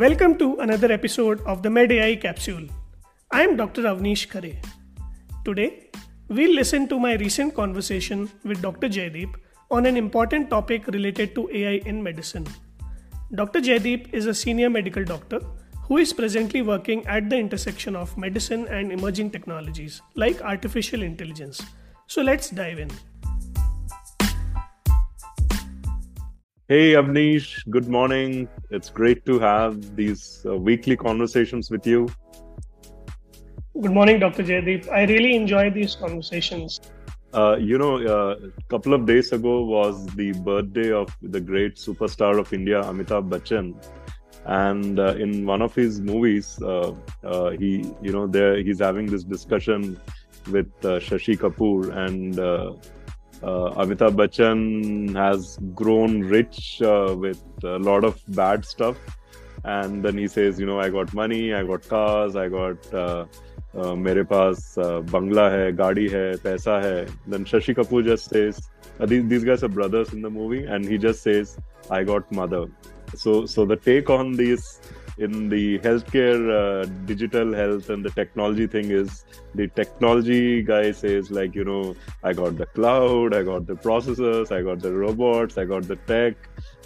Welcome to another episode of the MedAI Capsule. I am Dr. Avneesh Khare. Today, we'll listen to my recent conversation with Dr. Jaideep on an important topic related to AI in medicine. Dr. Jaideep is a senior medical doctor who is presently working at the intersection of medicine and emerging technologies like artificial intelligence. So let's dive in. Hey, Avneesh, good morning. It's great to have these uh, weekly conversations with you. Good morning, Dr. Jaideep. I really enjoy these conversations. Uh, you know, uh, a couple of days ago was the birthday of the great superstar of India, Amitabh Bachchan. And uh, in one of his movies, uh, uh, he, you know, there he's having this discussion with Shashi Kapoor, and uh, Amitabh Bachchan has grown rich uh, with a lot of bad stuff. And then he says, you know, I got money, I got cars, I got, uh, uh, mere paas uh, bangla hai, gaadi hai, paisa hai. Then Shashi Kapoor just says, uh, these, these guys are brothers in the movie, and he just says, I got mother. So, so the take on these in the healthcare uh, digital health and the technology thing is the technology guy says like you know i got the cloud i got the processors i got the robots i got the tech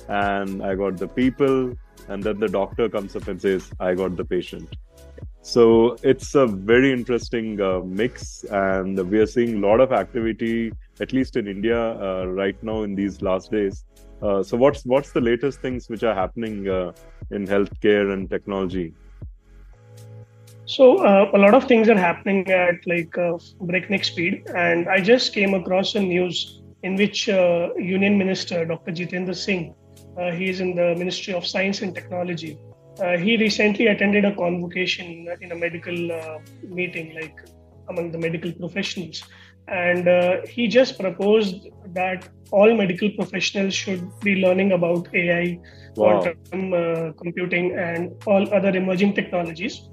and i got the people. And then the doctor comes up and says i got the patient. So it's a very interesting uh, mix and we are seeing a lot of activity at least in india uh, right now in these last days uh, so what's what's the latest things which are happening uh, in healthcare and technology? So uh, a lot of things are happening at like uh, breakneck speed, and I just came across a news in which uh, Union Minister Dr. Jitendra Singh, he is in the Ministry of Science and Technology. he recently attended a convocation in a medical meeting, like among the medical professionals, and he just proposed that all medical professionals should be learning about AI, wow. quantum uh, computing, and all other emerging technologies.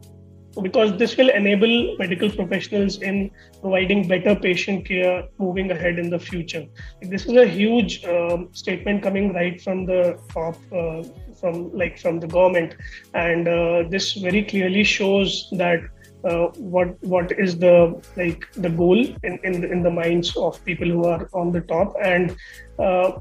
Because this will enable medical professionals in providing better patient care moving ahead in the future. This is a huge um, statement coming right from the top, uh, from like from the government, and uh, this very clearly shows that uh, what what is the like the goal in, in the, in the minds of people who are on the top? And uh,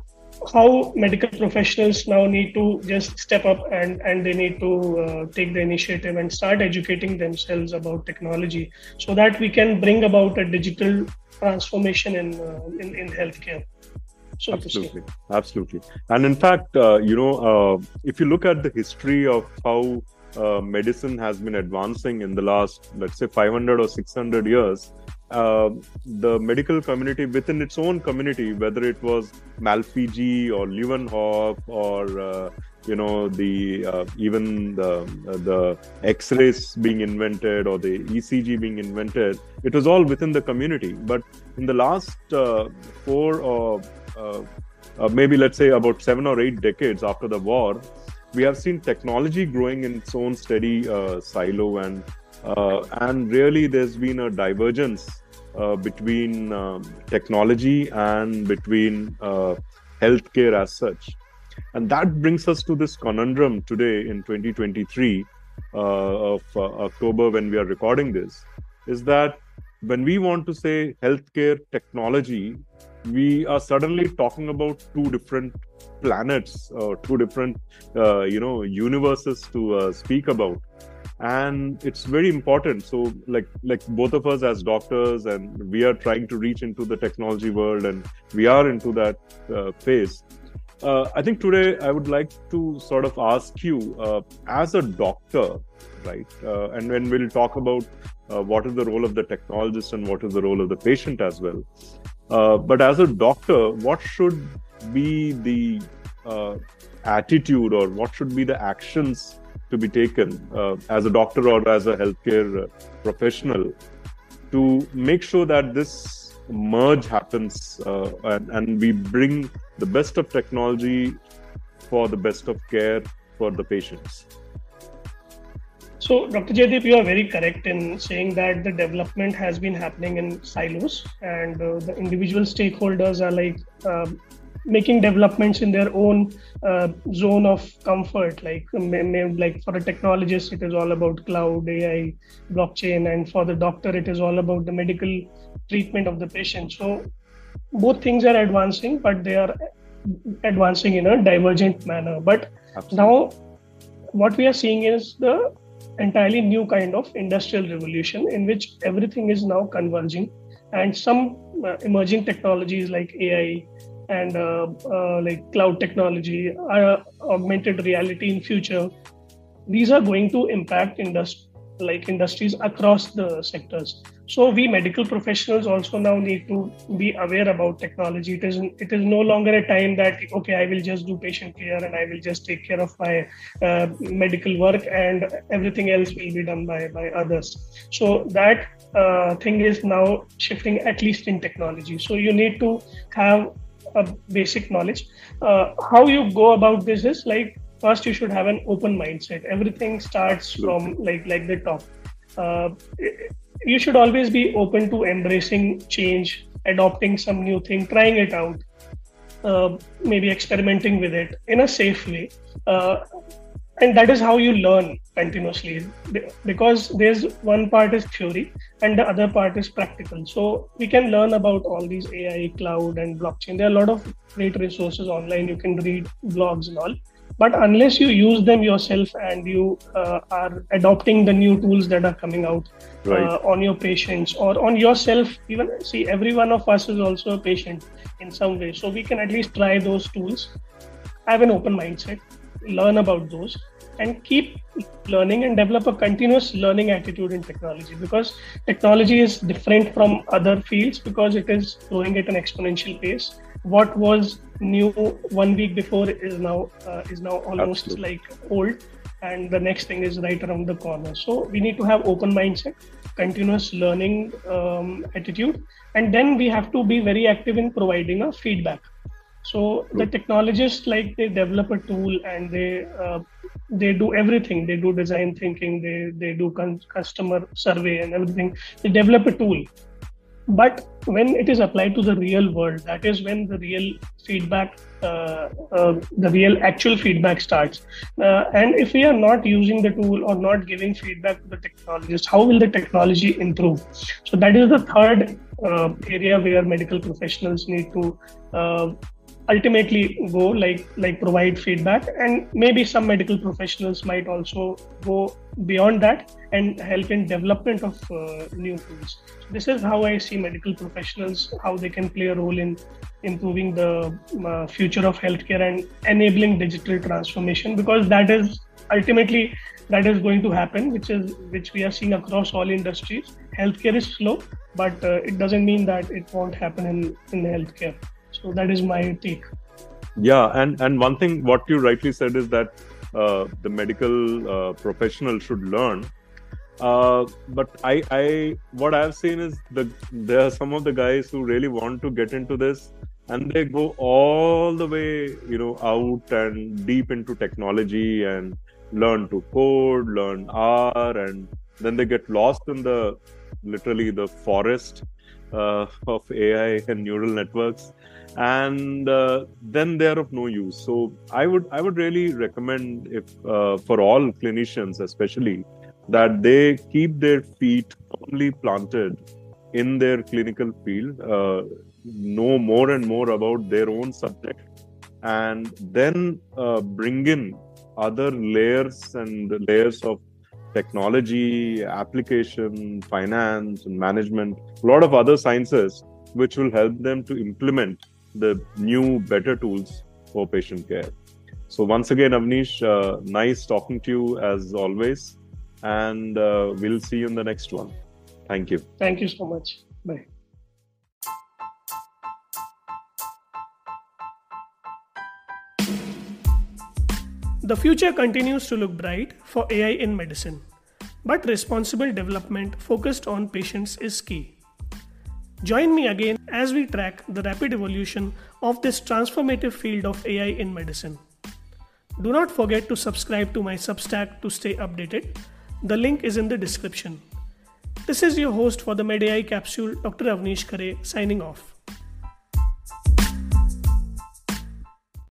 how medical professionals now need to just step up and and they need to uh, take the initiative and start educating themselves about technology so that we can bring about a digital transformation in uh, in, in healthcare. So absolutely. Absolutely. And in fact uh, you know uh, if you look at the history of how uh, medicine has been advancing in the last, let's say, 500 or 600 years, uh, the medical community within its own community, whether it was Malpighi or Leeuwenhoek or uh, you know the uh, even the uh, the X-rays being invented or the ECG being invented, it was all within the community. But in the last uh, four or maybe let's say about seven or eight decades after the war, we have seen technology growing in its own steady uh, silo, and uh, and really there's been a divergence uh, between um, technology and between uh, healthcare as such, and that brings us to this conundrum today in 2023 uh, of uh, October when we are recording this, is that when we want to say healthcare technology we are suddenly talking about two different planets or two different uh, you know universes to uh, speak about. And it's very important. So like like both of us as doctors and we are trying to reach into the technology world and we are into that uh, phase. Uh, i think today i would like to sort of ask you uh, as a doctor right uh, and when we'll talk about what is the role of the technologist and what is the role of the patient as well uh, but as a doctor, what should be the uh, attitude or what should be the actions to be taken uh, as a doctor or as a healthcare uh, professional to make sure that this merge happens uh, and, and we bring the best of technology for the best of care for the patients? So, Dr. Jaideep, you are very correct in saying that the development has been happening in silos, and uh, the individual stakeholders are like um, making developments in their own uh, zone of comfort. Like like for a technologist, it is all about cloud, AI, blockchain, and for the doctor, it is all about the medical treatment of the patient. So both things are advancing, but they are advancing in a divergent manner. But Absolutely. now, what we are seeing is the entirely new kind of industrial revolution in which everything is now converging and some uh, emerging technologies like ai and uh, uh, like cloud technology uh, augmented reality in future. These are going to impact industry like industries across the sectors. So we medical professionals also now need to be aware about technology. It is it is no longer a time that okay i will just do patient care and i will just take care of my uh, medical work and everything else will be done by by others. So that uh, thing is now shifting at least in technology. So you need to have a basic knowledge. Uh, how you go about this is like first you should have an open mindset. Everything starts from like like the top. Uh, you should always be open to embracing change adopting some new thing trying it out uh, maybe experimenting with it in a safe way. Uh, and that is how you learn continuously. Because there's one part is theory and the other part is practical. So we can learn about all these ai cloud and blockchain. There are a lot of great resources online. You can read blogs and all but unless you use them yourself and you uh, are adopting the new tools that are coming out uh, right. uh, on your patients or on yourself even see every one of us is also a patient in some way. So we can at least try those tools have an open mindset learn about those and keep learning and develop a continuous learning attitude in technology. Because technology is different from other fields because it is growing at an exponential pace what was new one week before is now uh, is now almost Absolutely. like old and the next thing is right around the corner. So we need to have open mindset continuous learning um, attitude and then we have to be very active in providing a feedback. So the technologists like they develop a tool and they uh, they do everything. They do design thinking they they do con- customer survey and everything. They develop a tool but when it is applied to the real world that is when the real feedback uh, uh, the real actual feedback starts. Uh, and if we are not using the tool or not giving feedback to the technologist how will the technology improve? So that is the third uh, area where medical professionals need to uh, ultimately go like like provide feedback and maybe some medical professionals might also go beyond that and help in development of uh, new tools this is how i see medical professionals how they can play a role in improving the uh, future of healthcare and enabling digital transformation because that is ultimately that is going to happen which is which we are seeing across all industries. Healthcare is slow but uh, it doesn't mean that it won't happen in in healthcare so that is my take. Yeah, and and one thing what you rightly said is that uh, the medical uh, professional should learn. Uh, but I, I, what I've seen is the there are some of the guys who really want to get into this, and they go all the way, you know, out and deep into technology and learn to code, learn R, and then they get lost in the literally the forest uh, of AI and neural networks and uh, then they are of no use. So i would i would really recommend if uh, for all clinicians especially that they keep their feet firmly planted in their clinical field uh, know more and more about their own subject and then uh, bring in other layers and layers of technology application finance and management a lot of other sciences which will help them to implement the new, better tools for patient care. So, once again, Avneesh, uh, nice talking to you as always. And uh, we'll see you in the next one. Thank you. Thank you so much. Bye. The future continues to look bright for AI in medicine, but responsible development focused on patients is key. Join me again as we track the rapid evolution of this transformative field of AI in medicine. Do not forget to subscribe to my Substack to stay updated. The link is in the description. This is your host for the MedAI capsule, Dr. Avneesh Khare, signing off.